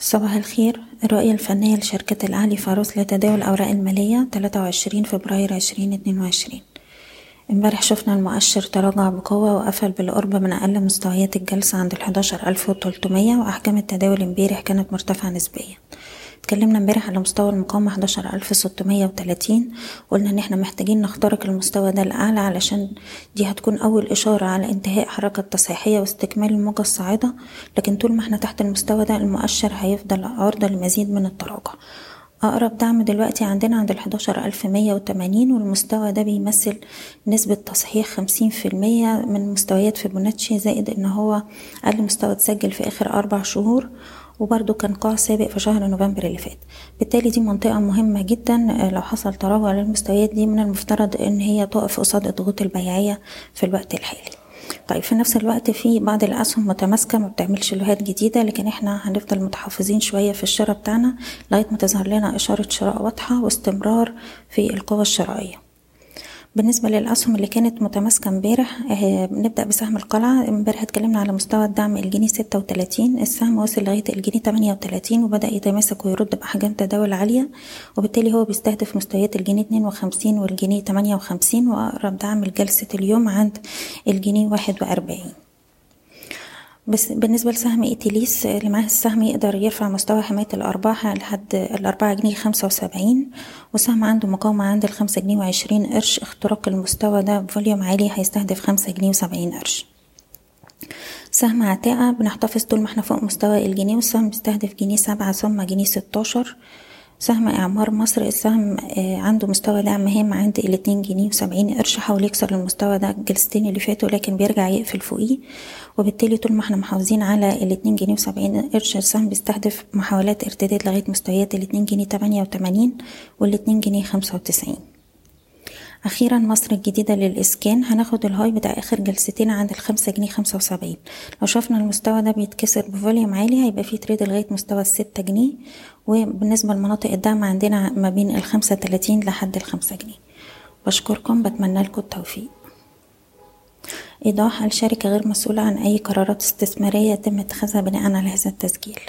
صباح الخير. الرؤية الفنية لشركة الأهلي فاروس لتداول الأوراق المالية 23 فبراير 2022 امبارح شفنا المؤشر تراجع بقوة وقفل بالقرب من أقل مستويات الجلسة عند ألف وتلتمية وأحجام التداول امبارح كانت مرتفعة نسبيا. اتكلمنا امبارح على مستوى المقاومة 11630 قلنا إن إحنا محتاجين نخترق المستوى ده الأعلى علشان دي هتكون أول إشارة على انتهاء حركة تصحيحية واستكمال الموجة الصاعدة. لكن طول ما إحنا تحت المستوى ده المؤشر هيفضل عرضة لمزيد من التراجع. أقرب دعم دلوقتي عندنا عند مية وتمانين والمستوى ده بيمثل نسبة تصحيح خمسين في المية من مستويات فيبوناتشي زائد إن هو أقل مستوى اتسجل في آخر أربع شهور. وبرده كان قاع سابق في شهر نوفمبر اللي فات. بالتالي دي منطقة مهمة جدا لو حصل تراجع للمستويات دي من المفترض إن هي تقف قصاد الضغوط البيعية في الوقت الحالي. طيب في نفس الوقت في بعض الأسهم متماسكة ما بتعملش لوهات جديدة لكن إحنا هنفضل متحفظين شوية في الشراء بتاعنا لغاية ما تظهر لنا إشارة شراء واضحة واستمرار في القوه الشرائية. بالنسبة للأسهم اللي كانت متماسكة امبارح آه نبدأ بسهم القلعة. امبارح اتكلمنا على مستوى الدعم الجنيه ستة وتلاتين السهم وصل لغاية الجنيه تمانية وتلاتين وبدأ يتماسك ويرد بأحجام تداول عالية وبالتالي هو بيستهدف مستويات الجنيه اتنين وخمسين والجنيه تمانية وخمسين وأقرب دعم لجلسة اليوم عند الجنيه واحد وأربعين. بس بالنسبة لسهم إيتيليس اللي معاه السهم يقدر يرفع مستوى حماية الأرباح لحد الأربعة جنيه خمسة وسبعين وسهم عنده مقاومة عند الخمسة جنيه وعشرين قرش اختراق المستوى ده بفوليوم عالي هيستهدف خمسة جنيه وسبعين قرش. سهم عتاقة بنحتفظ طول ما إحنا فوق مستوى الجنيه والسهم بيستهدف جنيه سبعة ثم جنيه ستاشر. سهم إعمار مصر السهم عنده مستوى دعم هام عند الاتنين جنيه وسبعين قرش حاول يكسر المستوى ده الجلستين اللي فاتوا لكن بيرجع يقفل فوقيه. وبالتالي طول ما إحنا محافظين على الاتنين جنيه وسبعين قرش السهم بيستهدف محاولات ارتداد لغاية مستويات الاتنين جنيه تمانية وتمانين والاتنين جنيه خمسة وتسعين. أخيرا مصر الجديدة للإسكان. هناخد الهاي بتاع آخر جلستين عند الخمسة جنيه خمسة وسبعين. لو شفنا المستوى ده بيتكسر بفوليوم عالي هيبقى فيه تريد لغاية مستوى الستة جنيه. وبالنسبة لمناطق الدعم عندنا ما بين الخمسة تلاتين لحد الخمسة جنيه. بشكركم بتمنى لكم التوفيق. إيضاح الشركة غير مسؤولة عن أي قرارات استثمارية يتم اتخاذها بناء على هذا التسجيل.